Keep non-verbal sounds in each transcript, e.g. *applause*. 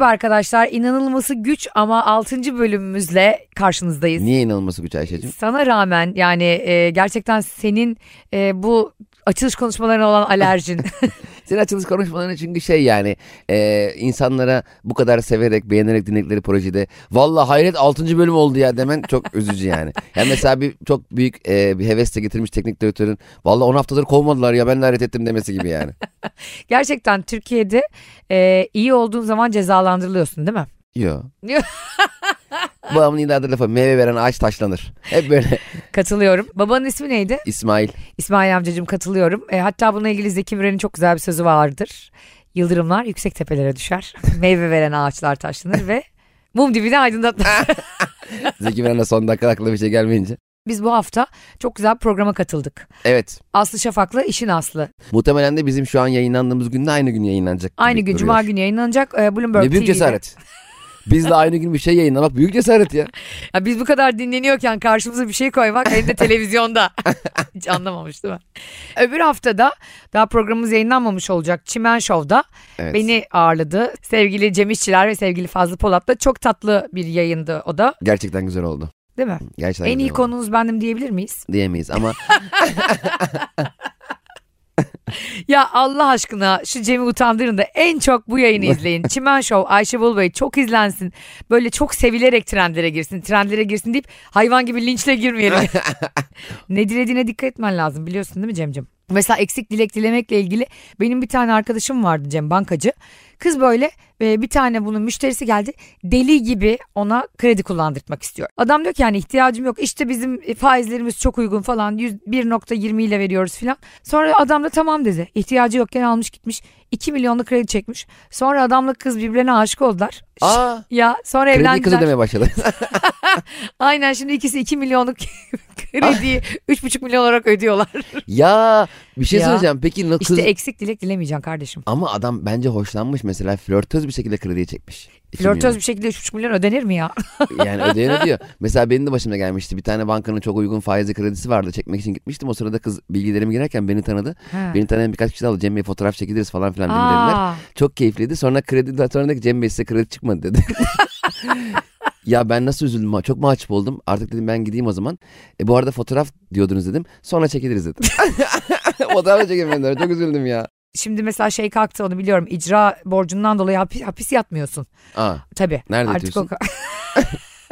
Merhaba arkadaşlar. İnanılması güç ama 6. bölümümüzle karşınızdayız. Niye inanılması güç Ayşe'cim? Sana rağmen yani e, gerçekten senin e, bu açılış konuşmalarına olan alerjin. *laughs* Senin açılış konuşmaların çünkü şey yani e, insanlara bu kadar severek beğenerek dinledikleri projede valla hayret 6. bölüm oldu ya demen çok üzücü yani. *laughs* Yani mesela bir çok büyük e, bir hevesle getirmiş teknik direktörün valla 10 haftadır kovmadılar ya ben de hayret ettim demesi gibi yani. *laughs* gerçekten Türkiye'de e, iyi olduğun zaman cezalandırılıyorsun değil mi? Yok. *laughs* Babamın ileride lafı meyve veren ağaç taşlanır. Hep böyle. Katılıyorum. Babanın ismi neydi? İsmail. İsmail amcacığım katılıyorum. E, hatta bununla ilgili Zeki Müren'in çok güzel bir sözü vardır. Yıldırımlar yüksek tepelere düşer. *laughs* Meyve veren ağaçlar taşlanır ve mum dibini aydınlatır. *laughs* Zeki Müren'le son dakika aklına bir şey gelmeyince. Biz bu hafta çok güzel bir programa katıldık. Evet. Aslı Şafak'la işin Aslı. Muhtemelen de bizim şu an yayınlandığımız günde aynı gün yayınlanacak. Aynı gün duruyor. Cuma günü yayınlanacak. E, Bloomberg Ne büyük TV'de. cesaret. *laughs* Biz de aynı gün bir şey yayınlamak büyük cesaret ya. Ya biz bu kadar dinleniyorken karşımıza bir şey koymak hem de televizyonda. Hiç anlamamış değil mi? Öbür haftada daha programımız yayınlanmamış olacak Çimen Show'da Evet. beni ağırladı. Sevgili Cem İşçiler ve sevgili Fazlı Polat'la çok tatlı bir yayındı o da Gerçekten güzel oldu. değil mi? Gerçekten en iyi oldu. konunuz bendim diyebilir miyiz? diyemeyiz ama *laughs* Ya Allah aşkına şu Cem'i utandırın da en çok bu yayını izleyin. Çimen Show Ayşe Bulbay çok izlensin. Böyle çok sevilerek trendlere girsin. Trendlere girsin deyip hayvan gibi linçle girmeyelim. *laughs* ne dilediğine dikkat etmen lazım biliyorsun değil mi Cem'cim? Mesela eksik dilek dilemekle ilgili benim bir tane arkadaşım vardı Cem bankacı. Kız böyle e, bir tane bunun müşterisi geldi deli gibi ona kredi kullandırtmak istiyor. Adam diyor ki yani ihtiyacım yok işte bizim e, faizlerimiz çok uygun falan 100 1.20 ile veriyoruz filan. Sonra adam da tamam dedi ihtiyacı yokken almış gitmiş 2 milyonluk kredi çekmiş. Sonra adamla kız birbirlerine aşık oldular. aa *laughs* Ya sonra kredi evlendiler. ödemeye başladı. *laughs* Aynen şimdi ikisi 2 milyonluk *laughs* krediyi 3,5 milyon olarak ödüyorlar. ya bir şey Ya. söyleyeceğim. Peki na- kız İşte eksik dilek dilemeyeceksin kardeşim. ama adam bence hoşlanmış mesela flörtöz bir şekilde krediye çekmiş. Flörtöz bir şekilde 3,5 milyon ödenir mi ya? *laughs* Yani ödeyen ödüyor. *laughs* Mesela benim de başıma gelmişti. Bir tane bankanın çok uygun faizli kredisi vardı. Çekmek için gitmiştim. O sırada kız bilgilerimi girerken beni tanıdı. Ha. Beni tanıyan birkaç kişi aldı. Cem Bey fotoğraf çekiliriz falan filan beni dediler. Aa, Çok keyifliydi. Sonra kredi sonra dedi ki Cem Bey size kredi çıkmadı dedi. *laughs* ya ben nasıl üzüldüm. Çok mahcup oldum. Artık dedim ben gideyim o zaman. E, bu arada fotoğraf diyordunuz dedim. Sonra çekiliriz dedim. fotoğraf çekemediler. Çok üzüldüm ya. Şimdi mesela şey kalktı onu biliyorum. İcra borcundan dolayı hapis, hapis yatmıyorsun. Aa, Tabii. Nerede Artık yatıyorsun?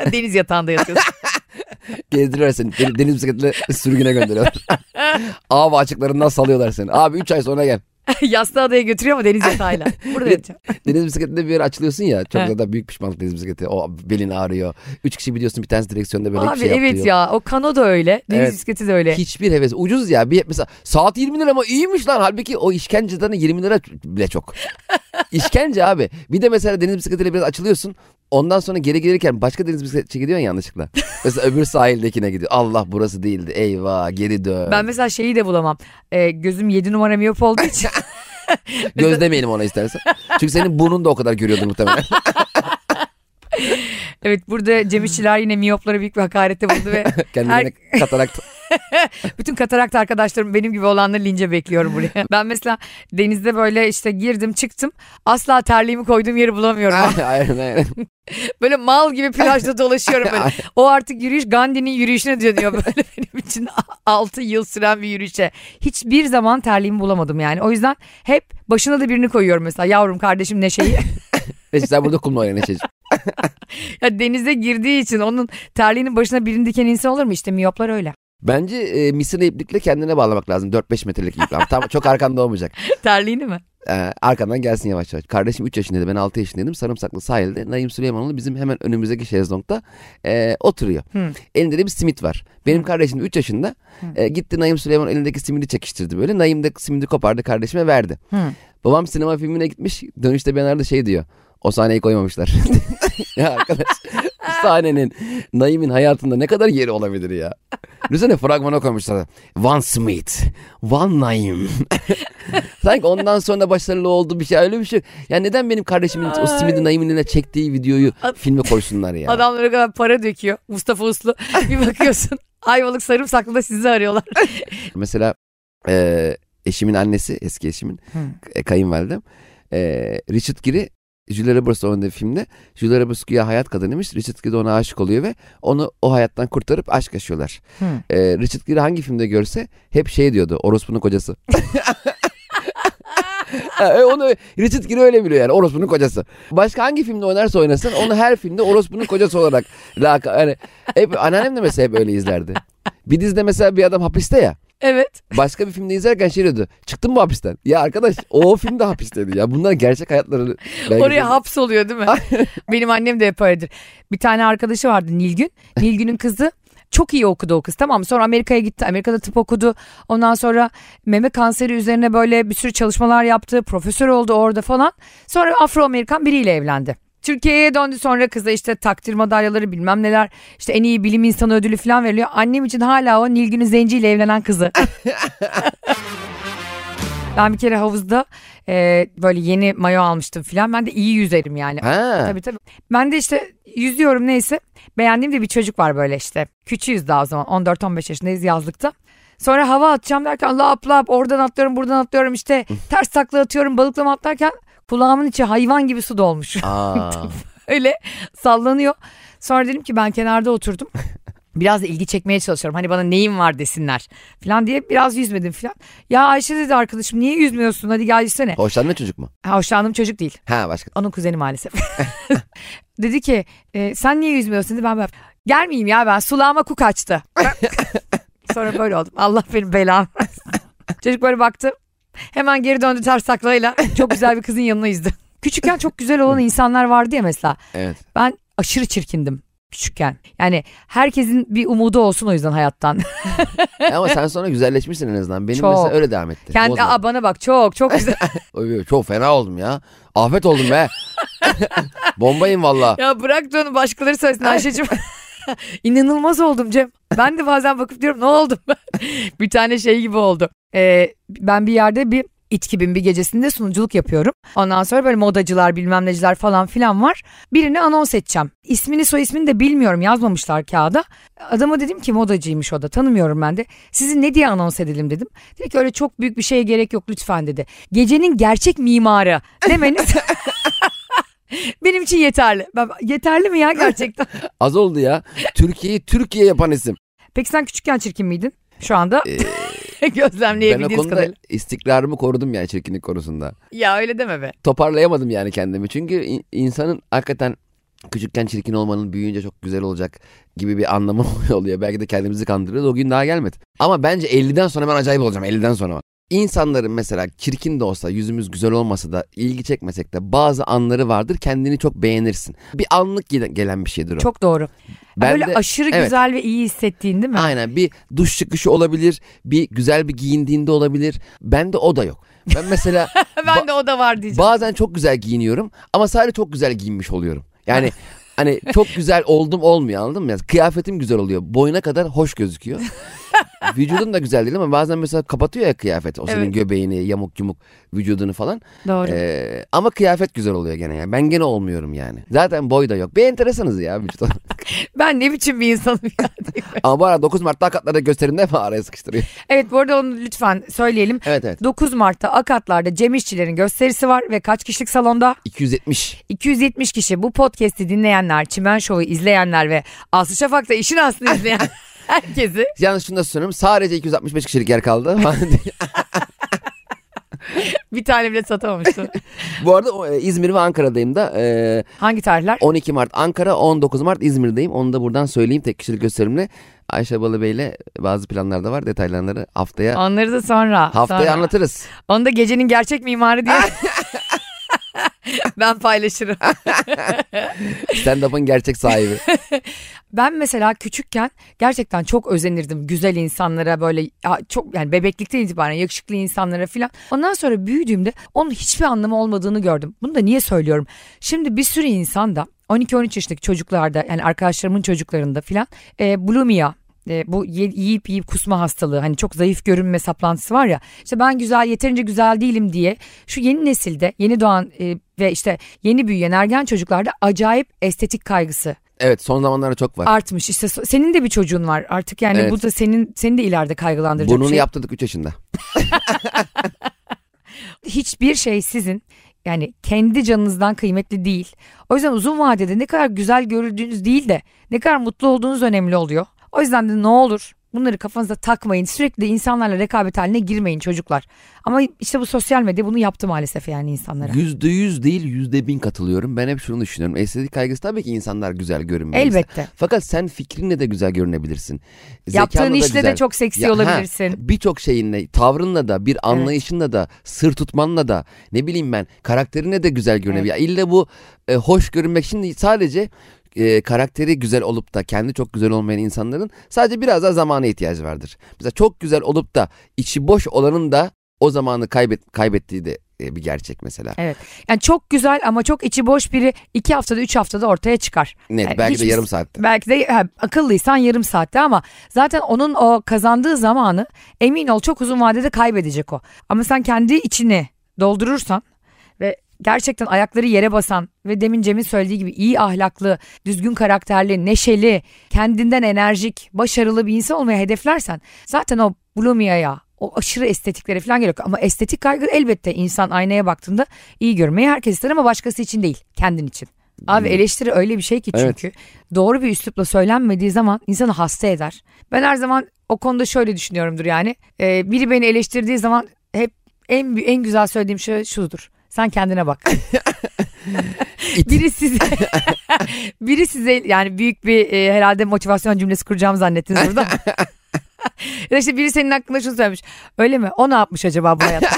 o- *laughs* Deniz yatağında yatıyorsun. *laughs* gezdiriyorlar seni. Deniz, bisikletle sürgüne gönderiyorlar. *laughs* Av açıklarından salıyorlar seni. Abi 3 ay sonra gel. *laughs* Yastığı adaya götürüyor mu deniz yatağıyla? *laughs* Burada yatacağım. *laughs* Deniz bisikletinde bir yer açılıyorsun ya. Çok He. da büyük pişmanlık deniz bisikleti. O belin ağrıyor. Üç kişi biliyorsun bir tanesi direksiyonda böyle Abi bir şey evet yapıyor. ya o kano da öyle. Deniz Evet. bisikleti de öyle. Hiçbir heves. Ucuz ya. Bir, mesela saat 20 lira ama iyiymiş lan. Halbuki o işkenceden 20 lira bile çok. İşkence abi. Bir de mesela deniz bisikletiyle biraz açılıyorsun. Ondan sonra geri gelirken başka deniz bisikleti gidiyorsun yanlışlıkla. *laughs* Mesela öbür sahildekine gidiyor. Allah burası değildi. Eyvah geri dön. Ben mesela şeyi de bulamam. Ee, gözüm 7 numara miyop olduğu için. *laughs* Göz demeyelim ona istersen. Çünkü senin burnun da o kadar görüyordur muhtemelen. *laughs* evet burada Cem İşçiler yine miyoplara büyük bir hakarette bulundu ve Kendine katarakt. *laughs* bütün katarakt arkadaşlarım benim gibi olanları lince bekliyorum buraya. *laughs* Ben mesela denizde böyle işte girdim çıktım asla terliğimi koyduğum yeri bulamıyorum. aynen aynen. *laughs* Böyle mal gibi plajda dolaşıyorum böyle. O artık yürüyüş Gandhi'nin yürüyüşüne dönüyor böyle benim için 6 yıl süren bir yürüyüşe. Hiçbir zaman terliğimi bulamadım yani. O yüzden hep başına da birini koyuyorum mesela yavrum kardeşim Neşe'yi. Neyse sen burada kumla oyna Neşeciğim. ya denize girdiği için onun terliğinin başına birini diken insan olur mu? İşte miyoplar öyle. Bence e, misina iplikle kendine bağlamak lazım. 4-5 metrelik ip. Tam çok arkanda olmayacak. *laughs* Terliğini mi? Ee, arkandan gelsin yavaş yavaş. Kardeşim 3 yaşındaydı ben 6 yaşındaydım. Sarımsaklı sahilde Naim Süleymanoğlu bizim hemen önümüzdeki şezlongda e, oturuyor. Hı. Elinde de bir simit var. Benim kardeşim 3 yaşında e, gitti Naim Süleyman elindeki simidi çekiştirdi böyle. Naim de simidi kopardı kardeşime verdi. Hı. Babam sinema filmine gitmiş dönüşte yanlarda şey diyor. O sahneyi koymamışlar. *laughs* ya arkadaş *laughs* sahnenin Naim'in hayatında ne kadar yeri olabilir ya. Düşünsene fragmana koymuşlar. One Smith, One Naim. *laughs* Sanki ondan sonra başarılı oldu bir şey öyle bir şey. Ya neden benim kardeşimin o simidi Naim'in çektiği videoyu filme koysunlar ya. Adamlara kadar para döküyor. Mustafa Uslu. Bir bakıyorsun *laughs* Ayvalık Sarımsaklı da sizi arıyorlar. Mesela e, eşimin annesi eski eşimin e, kayınvalidem e, Richard Gere Julia Roberts oynadığı filmde Julia Roberts güya hayat kadınıymış. Richard Gere ona aşık oluyor ve onu o hayattan kurtarıp aşk yaşıyorlar. Hmm. Ee, Richard Gere hangi filmde görse hep şey diyordu. Orospunun kocası. *laughs* Ha, e, onu Richard Gere öyle biliyor yani orospunun kocası. Başka hangi filmde oynarsa oynasın onu her filmde orospunun kocası olarak laka, yani hep anneannem de mesela hep öyle izlerdi. Bir dizide mesela bir adam hapiste ya. Evet. Başka bir filmde izlerken şey diyordu. Çıktın mı hapisten? Ya arkadaş o filmde hapisteydi ya. Bunlar gerçek hayatları. Oraya hapsoluyor değil mi? Benim annem de hep öyledir. Bir tane arkadaşı vardı Nilgün. Nilgün'ün kızı çok iyi okudu o kız tamam mı? Sonra Amerika'ya gitti. Amerika'da tıp okudu. Ondan sonra meme kanseri üzerine böyle bir sürü çalışmalar yaptı. Profesör oldu orada falan. Sonra Afro-Amerikan biriyle evlendi. Türkiye'ye döndü sonra kıza işte takdir madalyaları bilmem neler işte en iyi bilim insanı ödülü falan veriliyor. Annem için hala o Nilgün'ün zenciyle evlenen kızı. *laughs* ben bir kere havuzda e, böyle yeni mayo almıştım falan. Ben de iyi yüzerim yani. Ha. Tabii tabii. Ben de işte yüzüyorum neyse. Beğendiğim de bir çocuk var böyle işte. Küçüğüz daha o zaman. 14-15 yaşındayız yazlıkta. Sonra hava atacağım derken lap lap oradan atlıyorum buradan atlıyorum işte ters takla atıyorum balıklama atlarken kulağımın içi hayvan gibi su dolmuş. *laughs* Öyle sallanıyor. Sonra dedim ki ben kenarda oturdum. Biraz da ilgi çekmeye çalışıyorum. Hani bana neyim var desinler falan diye biraz yüzmedim falan. Ya Ayşe dedi arkadaşım niye yüzmüyorsun hadi gel yüzsene. Hoşlandın çocuk mu? Ha, hoşlandığım çocuk değil. Ha başka. Onun kuzeni maalesef. *laughs* *laughs* dedi ki e, sen niye yüzmüyorsun dedi ben böyle gelmeyeyim ya ben sulağıma ku kaçtı. Sonra böyle oldum. Allah benim belamı. Çocuk böyle baktı. Hemen geri döndü ters taklayla. *laughs* Çok güzel bir kızın yanına yüzdü. Küçükken çok güzel olan insanlar vardı ya mesela. Evet. Ben aşırı çirkindim küçükken. Yani herkesin bir umudu olsun o yüzden hayattan. E Ama sen sonra güzelleşmişsin en azından. Benim Çok. mesela öyle devam etti. Kendi Bozma. Aa, bana bak çok çok güzel. *laughs* Çok fena oldum ya. Afet oldum be. *laughs* Bombayım valla. ya bırak da onu başkaları söylesin Ayşe'cim. İnanılmaz oldum Cem. Ben de bazen bakıp diyorum ne oldum ben? bir tane şey gibi oldu. Ee, ben bir yerde bir İTKİB'in bir gecesinde sunuculuk yapıyorum. Ondan sonra böyle modacılar bilmem neciler falan filan var. Birini anons edeceğim. İsmini soy ismini de bilmiyorum yazmamışlar kağıda. Adama dedim ki modacıymış o da tanımıyorum ben de. Sizi ne diye anons edelim dedim. Dedi ki öyle çok büyük bir şeye gerek yok lütfen dedi. Gecenin gerçek mimarı demeniz *laughs* benim için yeterli. Ben, yeterli mi ya gerçekten? Az oldu ya. Türkiye'yi Türkiye yapan isim. Peki sen küçükken çirkin miydin? Şu anda Ee, *laughs* ben o gözlemleyebildiğiniz konuda kadarıyla. istikrarımı korudum yani çirkinlik konusunda. Ya öyle deme be. Toparlayamadım yani kendimi. Çünkü in- insanın hakikaten küçükken çirkin olmanın büyüyünce çok güzel olacak gibi bir anlamı *laughs* oluyor. Belki de kendimizi kandırıyoruz. O gün daha gelmedi. Ama bence 50'den sonra ben acayip olacağım. 50'den sonra. İnsanların mesela çirkin de olsa yüzümüz güzel olmasa da ilgi çekmesek de bazı anları vardır kendini çok beğenirsin. Bir anlık gele- gelen bir şeydir o. Çok doğru. Ben Böyle de- aşırı evet. güzel ve iyi hissettiğin değil mi? Aynen bir duş çıkışı olabilir, bir güzel bir giyindiğinde olabilir. Bende o da yok. Ben mesela *laughs* ben de o da var diyeceğim. bazen çok güzel giyiniyorum ama sadece çok güzel giyinmiş oluyorum. Yani *laughs* hani çok güzel oldum olmuyor anladın mı? Kıyafetim güzel oluyor. Boyuna kadar hoş gözüküyor. *laughs* Vücudun da güzel değil ama bazen mesela kapatıyor ya kıyafet. O senin Evet. göbeğini, yamuk yumuk vücudunu falan. Doğru. Ee, ama kıyafet güzel oluyor gene yani. Ben gene olmuyorum yani. Zaten boy da yok. Bir enteresanız ya vücut olarak. *laughs* Ben ne biçim bir insanım ya. *laughs* ama bu arada 9 Mart'ta Akatlar'da gösterimde mi araya sıkıştırıyor? evet bu arada onu lütfen söyleyelim. Evet evet. 9 Mart'ta Akatlar'da Cem İşçilerin gösterisi var ve kaç kişilik salonda? 270. 270 kişi bu podcast'i dinleyenler, Çimen Show'u izleyenler ve Aslı Şafak'ta işin aslını izleyen *laughs* herkesi Yalnız şunu da söyleyeyim. Sadece 265 kişilik yer kaldı. *laughs* bir tane bile satamamıştı. *laughs* Bu arada o, e, İzmir ve Ankara'dayım da. E, Hangi tarihler? 12 Mart Ankara, 19 Mart İzmir'deyim. Onu da buradan söyleyeyim tek kişilik gösterimle. Ayşe Balıbey'le bazı planlar da var. Detaylarını haftaya Onları da sonra. haftaya sonra. anlatırız. Onu da gecenin gerçek mimarı diye. *laughs* *laughs* ben paylaşırım. *laughs* Stand-up'ın gerçek sahibi. *laughs* Ben mesela küçükken gerçekten çok özenirdim güzel insanlara böyle çok yani bebeklikten itibaren yakışıklı insanlara filan. Ondan sonra büyüdüğümde onun hiçbir anlamı olmadığını gördüm. Bunu da niye söylüyorum? Şimdi bir sürü insan da 12-13 yaşındaki çocuklarda yani arkadaşlarımın çocuklarında filan e, bulimia e, bu yiyip yiyip kusma hastalığı hani çok zayıf görünme saplantısı var ya işte ben güzel yeterince güzel değilim diye şu yeni nesilde yeni doğan e, ve işte yeni büyüyen ergen çocuklarda acayip estetik kaygısı Evet son zamanlarda çok var. artmış. İşte senin de bir çocuğun var artık yani Evet. bu da senin seni de ileride kaygılandıracak Burnunu şey. yaptırdık 3 yaşında. *laughs* Hiçbir şey sizin yani kendi canınızdan kıymetli değil. O yüzden uzun vadede ne kadar güzel görüldüğünüz değil de ne kadar mutlu olduğunuz önemli oluyor. O yüzden de ne olur bunları kafanıza takmayın. Sürekli insanlarla rekabet haline girmeyin çocuklar. Ama işte bu sosyal medya bunu yaptı maalesef yani insanlara. Yüzde yüz değil yüzde bin katılıyorum. Ben hep şunu düşünüyorum. Estetik kaygısı tabii ki insanlar güzel görünmeli. Elbette. Fakat sen fikrinle de güzel görünebilirsin. Yaptığın Zekanla da işle de güzel. çok seksi Ya, olabilirsin. Birçok şeyinle, tavrınla da, bir anlayışınla da, sır tutmanla da, ne bileyim ben, karakterine de güzel görünebilir. Ya İlle bu e, hoş görünmek şimdi sadece e, karakteri güzel olup da kendi çok güzel olmayan insanların sadece biraz daha zamana ihtiyacı vardır. Mesela çok güzel olup da içi boş olanın da o zamanı kaybet, kaybettiği de e, bir gerçek mesela. Evet. Yani çok güzel ama çok içi boş biri iki haftada üç haftada ortaya çıkar. Net Yani belki de hiçbir- yarım saatte. Belki de ha, akıllıysan yarım saatte ama zaten onun o kazandığı zamanı emin ol çok uzun vadede kaybedecek o. Ama sen kendi içini doldurursan ve gerçekten ayakları yere basan ve demin Cem'in söylediği gibi iyi ahlaklı, düzgün karakterli, neşeli, kendinden enerjik, başarılı bir insan olmaya hedeflersen zaten o Blumia'ya, o aşırı estetiklere falan gerek yok. Ama estetik kaygı elbette insan aynaya baktığında iyi görmeyi herkes ister ama başkası için değil, kendin için. Abi eleştiri öyle bir şey ki Evet. çünkü doğru bir üslupla söylenmediği zaman insanı hasta eder. Ben her zaman o konuda şöyle düşünüyorumdur yani. Ee, biri beni eleştirdiği zaman hep en en güzel söylediğim şey şudur. Sen kendine bak. *laughs* biri size *laughs* biri size yani büyük bir e, herhalde motivasyon cümlesi kuracağımı zannettiniz burada. *laughs* ya işte biri senin hakkında şunu söylemiş. Öyle mi? O ne yapmış acaba bu hayatta?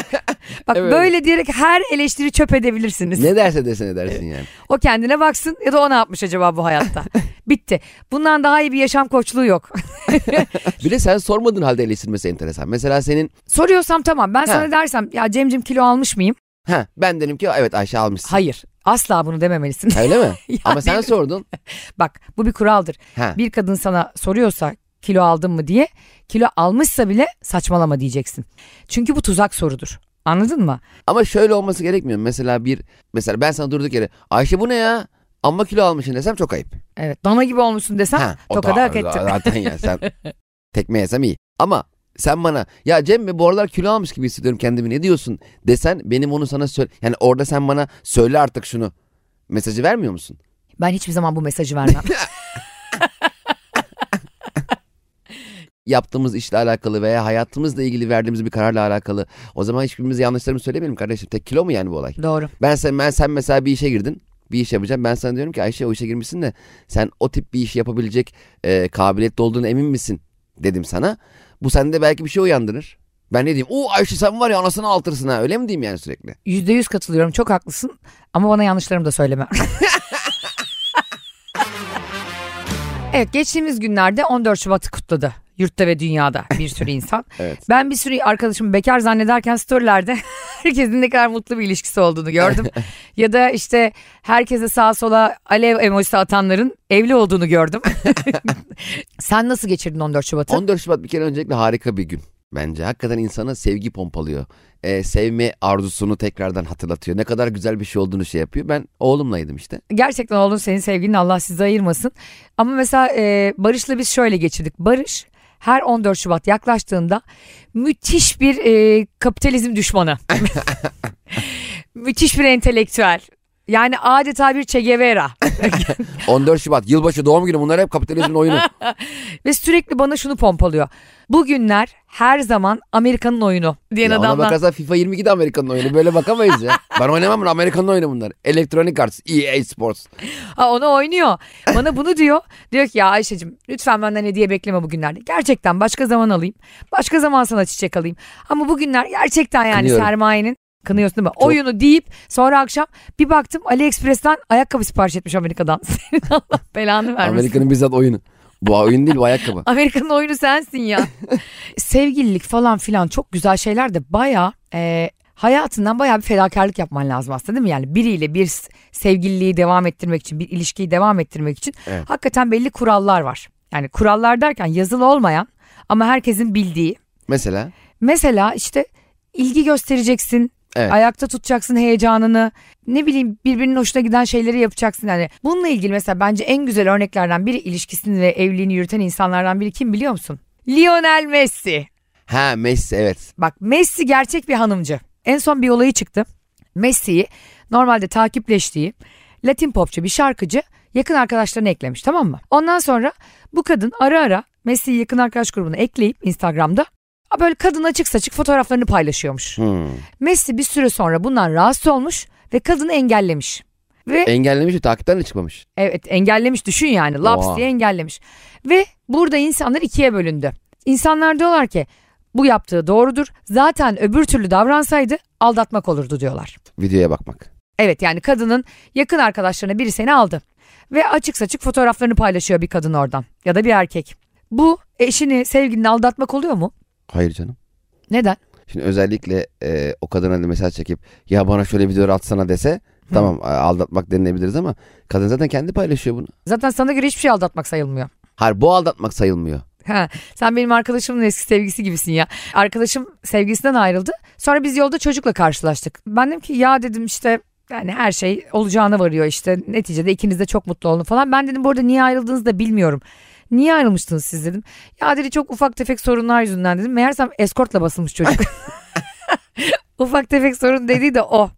Bak Evet. böyle diyerek her eleştiri çöp edebilirsiniz. Ne derse desin edersin yani. O kendine baksın ya da o ne yapmış acaba bu hayatta? Bitti. Bundan daha iyi bir yaşam koçluğu yok. Bir de sen sormadığın halde eleştirmesi enteresan. Mesela senin Soruyorsam tamam ben Ha. sana dersem ya Cemcim kilo almış mıyım? Ha ben dedim ki evet Ayşe almışsın. Hayır. Asla bunu dememelisin. Öyle mi? *laughs* Ya Ama sen sordun. *laughs* Bak bu bir kuraldır. Ha. Bir kadın sana soruyorsa kilo aldın mı diye kilo almışsa bile saçmalama diyeceksin. Çünkü bu tuzak sorudur. Anladın mı? Ama şöyle olması gerekmiyor. mu? Mesela bir mesela ben sana durduk yere Ayşe bu ne ya? Amma kilo almışsın desem çok ayıp. Evet. Dana gibi olmuşsun desem Ha, o tokadı da- hak ettin. Zaten ya sen *laughs* tekme yesem iyi. Ama sen bana ya Cem Bey bu aralar kilo almış gibi hissediyorum kendimi ne diyorsun desen benim onu sana söyle. Yani orada sen bana söyle artık şunu mesajı vermiyor musun? Ben hiçbir zaman bu mesajı vermem. *laughs* Yaptığımız işle alakalı veya hayatımızla ilgili verdiğimiz bir kararla alakalı. O zaman hiçbirimize yanlışlarımızı söylemeyelim kardeşim. Tek kilo mu yani bu olay? Doğru. Ben sen, ben sen mesela bir işe girdin. Bir iş yapacağım. Ben sana diyorum ki Ayşe o işe girmişsin de sen o tip bir iş yapabilecek e, kabiliyetli olduğuna emin misin? Dedim sana. Bu sende belki bir şey uyandırır. Ben ne diyeyim? Oo Ayşe sen var ya anasını altırsın ha. Öyle mi diyeyim yani sürekli? Yüzde yüz katılıyorum. Çok haklısın. Ama bana yanlışlarımı da söyleme. *laughs* evet geçtiğimiz günlerde 14 Şubat'ı kutladı. Yurtta ve dünyada bir sürü insan. *laughs* Evet. Ben bir sürü arkadaşımı bekar zannederken storylerde *laughs* herkesin ne kadar mutlu bir ilişkisi olduğunu gördüm. *laughs* ya da işte herkese sağa sola alev emojisi atanların evli olduğunu gördüm. Sen nasıl geçirdin 14 Şubat'ı? 14 Şubat bir kere öncelikle harika bir gün. Bence hakikaten insana sevgi pompalıyor. E, sevme arzusunu tekrardan hatırlatıyor. Ne kadar güzel bir şey olduğunu şey yapıyor. Ben oğlumlaydım işte. Gerçekten oğlum senin sevgilin Allah sizi ayırmasın. Ama mesela e, Barış'la biz şöyle geçirdik. Barış her 14 Şubat yaklaştığında müthiş bir e, kapitalizm düşmanı. *laughs* müthiş bir entelektüel. Yani adeta bir Che Guevara. *laughs* 14 Şubat yılbaşı doğum günü bunlar hep kapitalizmin oyunu. *laughs* Ve sürekli bana şunu pompalıyor. Bugünler her zaman Amerika'nın oyunu diyen Ya ona adamdan. bakarsan FIFA 22 Amerikan'ın oyunu. Böyle bakamayız ya. *laughs* Ben oynamam bunu Amerikan'ın oyunu bunlar. Electronic Arts, EA Sports. Ha onu oynuyor. Bana bunu diyor. Diyor ki ya Ayşe'cim lütfen benden hediye bekleme bugünlerde. Gerçekten başka zaman alayım. Başka zaman sana çiçek alayım. Ama bugünler gerçekten yani Kınıyorum. sermayenin Kınıyorsun değil mi? Oyunu deyip sonra akşam bir baktım AliExpress'ten ayakkabı sipariş etmiş Amerika'dan. *laughs* Senin Allah belanı vermesin. Amerika'nın bizzat oyunu. Bu oyun değil bu ayakkabı. *laughs* Amerika'nın oyunu sensin ya. *laughs* Sevgililik falan filan çok güzel şeyler de baya hayatından baya bir fedakarlık yapman lazım aslında değil mi? Yani biriyle bir sevgililiği devam ettirmek için, bir ilişkiyi devam ettirmek için Evet. hakikaten belli kurallar var. Yani kurallar derken yazılı olmayan ama herkesin bildiği. Mesela Mesela işte ilgi göstereceksin. Evet. Ayakta tutacaksın heyecanını. Ne bileyim birbirinin hoşuna giden şeyleri yapacaksın. Yani bununla ilgili mesela bence en güzel örneklerden biri ilişkisini ve evliliğini yürüten insanlardan biri kim biliyor musun? Lionel Messi. ha Messi evet. Bak Messi gerçek bir hanımcı. En son bir olayı çıktı. Messi'yi normalde takipleştiği Latin popçu bir şarkıcı yakın arkadaşlarına eklemiş tamam mı? Ondan sonra bu kadın ara ara Messi'yi yakın arkadaş grubuna ekleyip Instagram'da böyle kadın açık saçık fotoğraflarını paylaşıyormuş. Hmm. Messi bir süre sonra bundan rahatsız olmuş ve kadını engellemiş. Ve Engellemiş ve takipten de çıkmamış. evet engellemiş düşün yani laps Oha. diye engellemiş. Ve burada insanlar ikiye bölündü. İnsanlar diyorlar ki bu yaptığı doğrudur. Zaten öbür türlü davransaydı aldatmak olurdu diyorlar. Videoya bakmak. Evet yani kadının yakın arkadaşlarına biri seni aldı. Ve açık saçık fotoğraflarını paylaşıyor bir kadın oradan ya da bir erkek. Bu eşini sevgilini aldatmak oluyor mu? Hayır canım. Neden? Şimdi özellikle e, o kadına mesaj çekip ya bana şöyle video atsana dese tamam a- aldatmak denilebiliriz ama kadın zaten kendi paylaşıyor bunu. Zaten sana göre hiçbir şey aldatmak sayılmıyor. Hayır bu aldatmak sayılmıyor. Ha, sen benim arkadaşımın eski sevgisi gibisin ya. Arkadaşım sevgisinden ayrıldı. Sonra biz yolda çocukla karşılaştık. Ben dedim ki ya dedim işte yani her şey olacağına varıyor işte. Neticede ikiniz de çok mutlu olun falan. Ben dedim bu arada niye ayrıldığınızı da bilmiyorum. Niye ayrılmıştınız siz dedim. Ya dedi çok ufak tefek sorunlar yüzünden dedim. Meğersem eskortla basılmış çocuk. *laughs* ufak tefek sorun dediği de o.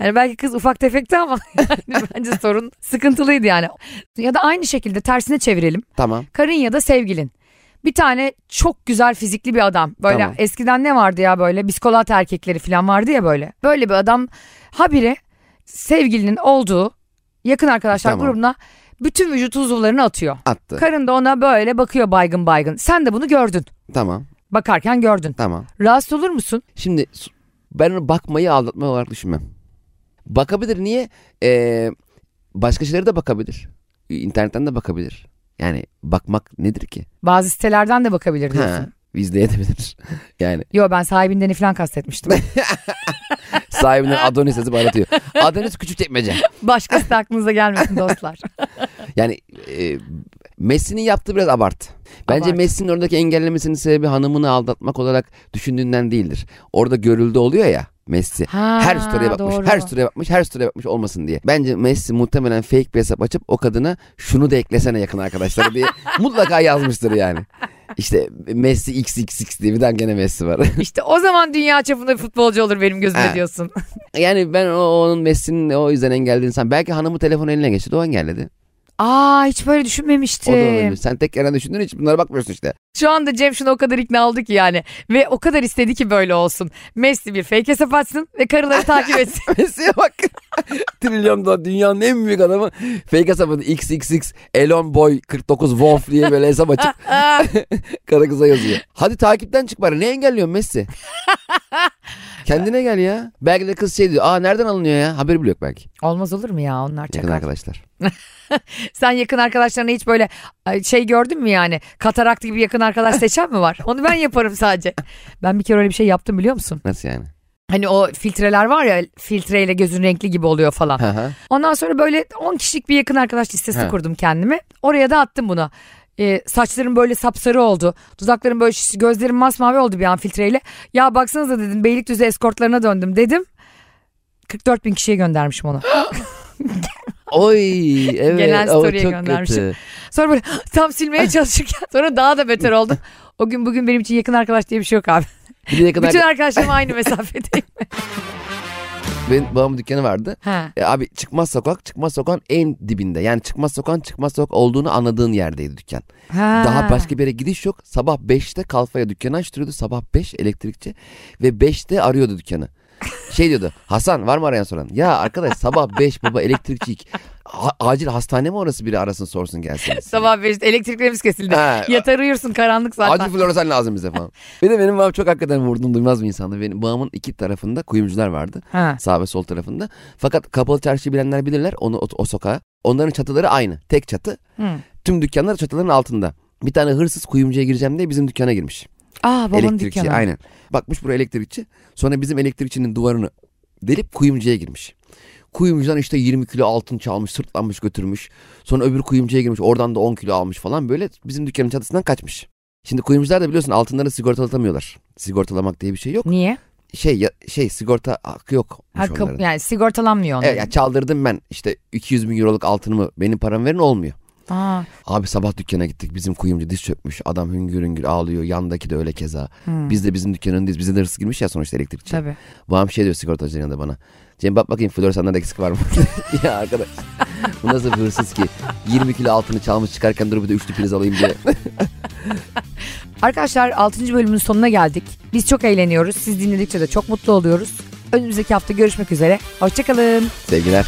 Yani belki kız ufak tefekti ama *laughs* yani bence sorun sıkıntılıydı yani. Ya da aynı şekilde tersine çevirelim Tamam. karın ya da sevgilin. Bir tane çok güzel fizikli bir adam. Böyle Tamam. eskiden ne vardı ya böyle biskolat erkekleri falan vardı ya böyle. Böyle bir adam habire sevgilinin olduğu yakın arkadaşlar Tamam. grubuna bütün vücut uzuvlarını atıyor. Attı. Karın da ona böyle bakıyor baygın baygın. Sen de bunu gördün. Tamam. Bakarken gördün. Tamam. Rahatsız olur musun? Şimdi ben onu bakmayı aldatma olarak düşünmem. Bakabilir niye? Ee, başka şeylere de bakabilir. İnternetten de bakabilir. Yani bakmak nedir ki? Bazı sitelerden de bakabilir diyorsun. Ha, izleyebilir. *laughs* yani Yo ben sahibinden falan kastetmiştim. *laughs* sahibinden Adonis yazıp aratıyor. Adonis küçük çekmece. Başkası da aklınıza gelmesin dostlar. *laughs* Yani e, Messi'nin yaptığı biraz abart. Bence Abart. Messi'nin oradaki engellemesinin sebebi hanımını aldatmak olarak düşündüğünden değildir. Orada görüldü oluyor ya Messi. Ha, her story'e bakmış, doğru. her story'e bakmış, her story'e bakmış olmasın diye. Bence Messi muhtemelen fake bir hesap açıp o kadına şunu da eklesene yakın arkadaşlar diye mutlaka yazmıştır yani. İşte Messi XXX diye bir tane gene Messi var. *laughs* İşte o zaman dünya çapında bir futbolcu olur benim gözümde Ha. diyorsun. *laughs* yani ben o, onun Messi'nin o yüzden engellediğini san. Belki hanımı telefonu eline geçti. O engelledi. Aa hiç böyle O da düşünmemiştim. olabilir. Sen tek yerden düşündüğün için bunlara bakmıyorsun işte. Şu anda Cem şunu o kadar ikna oldu ki yani. Ve o kadar istedi ki böyle olsun. Messi bir fake hesap açsın ve karıları *laughs* takip etsin. *laughs* Messi'ye bak. *laughs* Trilyon dolar dünyanın en büyük adamı fake hesabını XXX Elon Boy 49 Wolf diye böyle hesap açıp kara kıza yazıyor. Hadi takipten çık bari ne engelliyorsun Messi? Kendine gel ya. Belki de kız şey diyor. Aa nereden alınıyor ya? Haberi bile yok belki. Olmaz olur mu ya onlar Yakın çakal. arkadaşlar. *laughs* Sen yakın arkadaşlarına hiç böyle ay, şey gördün mü yani? Katarakt gibi yakın arkadaş *laughs* seçen mi var? Onu ben yaparım sadece. Ben bir kere öyle bir şey yaptım biliyor musun? Nasıl yani? Hani o filtreler var ya filtreyle gözün renkli gibi oluyor falan. Hı hı. Ondan sonra böyle 10 kişilik bir yakın arkadaş listesi He. kurdum kendime. Oraya da attım bunu. Ee, saçlarım böyle sapsarı oldu. Dudaklarım böyle şiş- gözlerim masmavi oldu bir an filtreyle. Ya baksanıza dedim Beylikdüzü eskortlarına döndüm dedim. 44 bin kişiye göndermişim onu. *gasps* Oy evet. Genel story'e çok göndermişim. kötü. Sonra böyle *gasps* tam silmeye *laughs* çalışırken sonra daha da beter oldum. O gün bugün benim için yakın arkadaş diye bir şey yok abi. Bütün arkadaş. arkadaşlarım aynı *laughs* mesafedeyim. Benim babamın dükkanı vardı. ha. E, abi çıkmaz sokak çıkmaz sokağın en dibinde. Yani çıkmaz sokağın çıkmaz sokak olduğunu anladığın yerdeydi dükkan. Ha. Daha başka bir yere gidiş yok. Sabah 5'te kalfaya dükkanı açtırıyordu. Sabah 5 elektrikçi ve 5'te arıyordu dükkanı. Şey diyordu Hasan var mı arayan soran? Ya arkadaş sabah 5 baba elektrikçi Ha- acil hastane mi orası biri arasın sorsun gelsin. *laughs* Sabah 5'te elektriklerimiz kesildi. Ha, *laughs* Yatar uyursun karanlık zaten. Acil floresan lazım bize falan. *laughs* Bir de benim babam çok hakikaten vurdum duymaz bir insandı. Benim babamın iki tarafında kuyumcular vardı. Ha. Sağ ve sol tarafında. Fakat kapalı çarşı bilenler bilirler onu o, o sokağa. Onların çatıları aynı. Tek çatı. Hı. Tüm dükkanlar çatıların altında. Bir tane hırsız kuyumcuya gireceğim diye bizim dükkana girmiş. Aa babanın elektrikçi dükkanı. aynen. Bakmış buraya elektrikçi. Sonra bizim elektrikçinin duvarını delip kuyumcuya girmiş. Kuyumcudan işte 20 kilo altın çalmış, sırtlanmış götürmüş. Sonra öbür kuyumcuya girmiş. Oradan da 10 kilo almış falan. Böyle bizim dükkanın çatısından kaçmış. Şimdi kuyumcular da biliyorsun altınları sigortalatamıyorlar. Sigortalamak diye bir şey yok. Niye? Şey ya, şey sigorta hakkı yok. Ha, kap- yani sigortalanmıyor onlar. Evet ya çaldırdım ben işte 200 bin euroluk altınımı benim param verin olmuyor. Aa, Abi sabah dükkana gittik bizim kuyumcu diz çökmüş. Adam hüngür hüngür ağlıyor. Yandaki de öyle keza. Biz de bizim dükkanındayız. Bize de hırsız girmiş ya sonuçta elektrikçi. tabii. Babam şey diyor sigortacının yanında bana. Cem bak bakayım floresanlarda eksik var mı? *laughs* ya arkadaş bu nasıl bir hırsız ki? 20 kilo altını çalmış çıkarken dur bir de üçlü priz alayım diye. *laughs* Arkadaşlar 6. bölümün sonuna geldik. Biz çok eğleniyoruz. Siz dinledikçe de çok mutlu oluyoruz. Önümüzdeki hafta görüşmek üzere. Hoşçakalın. Sevgiler.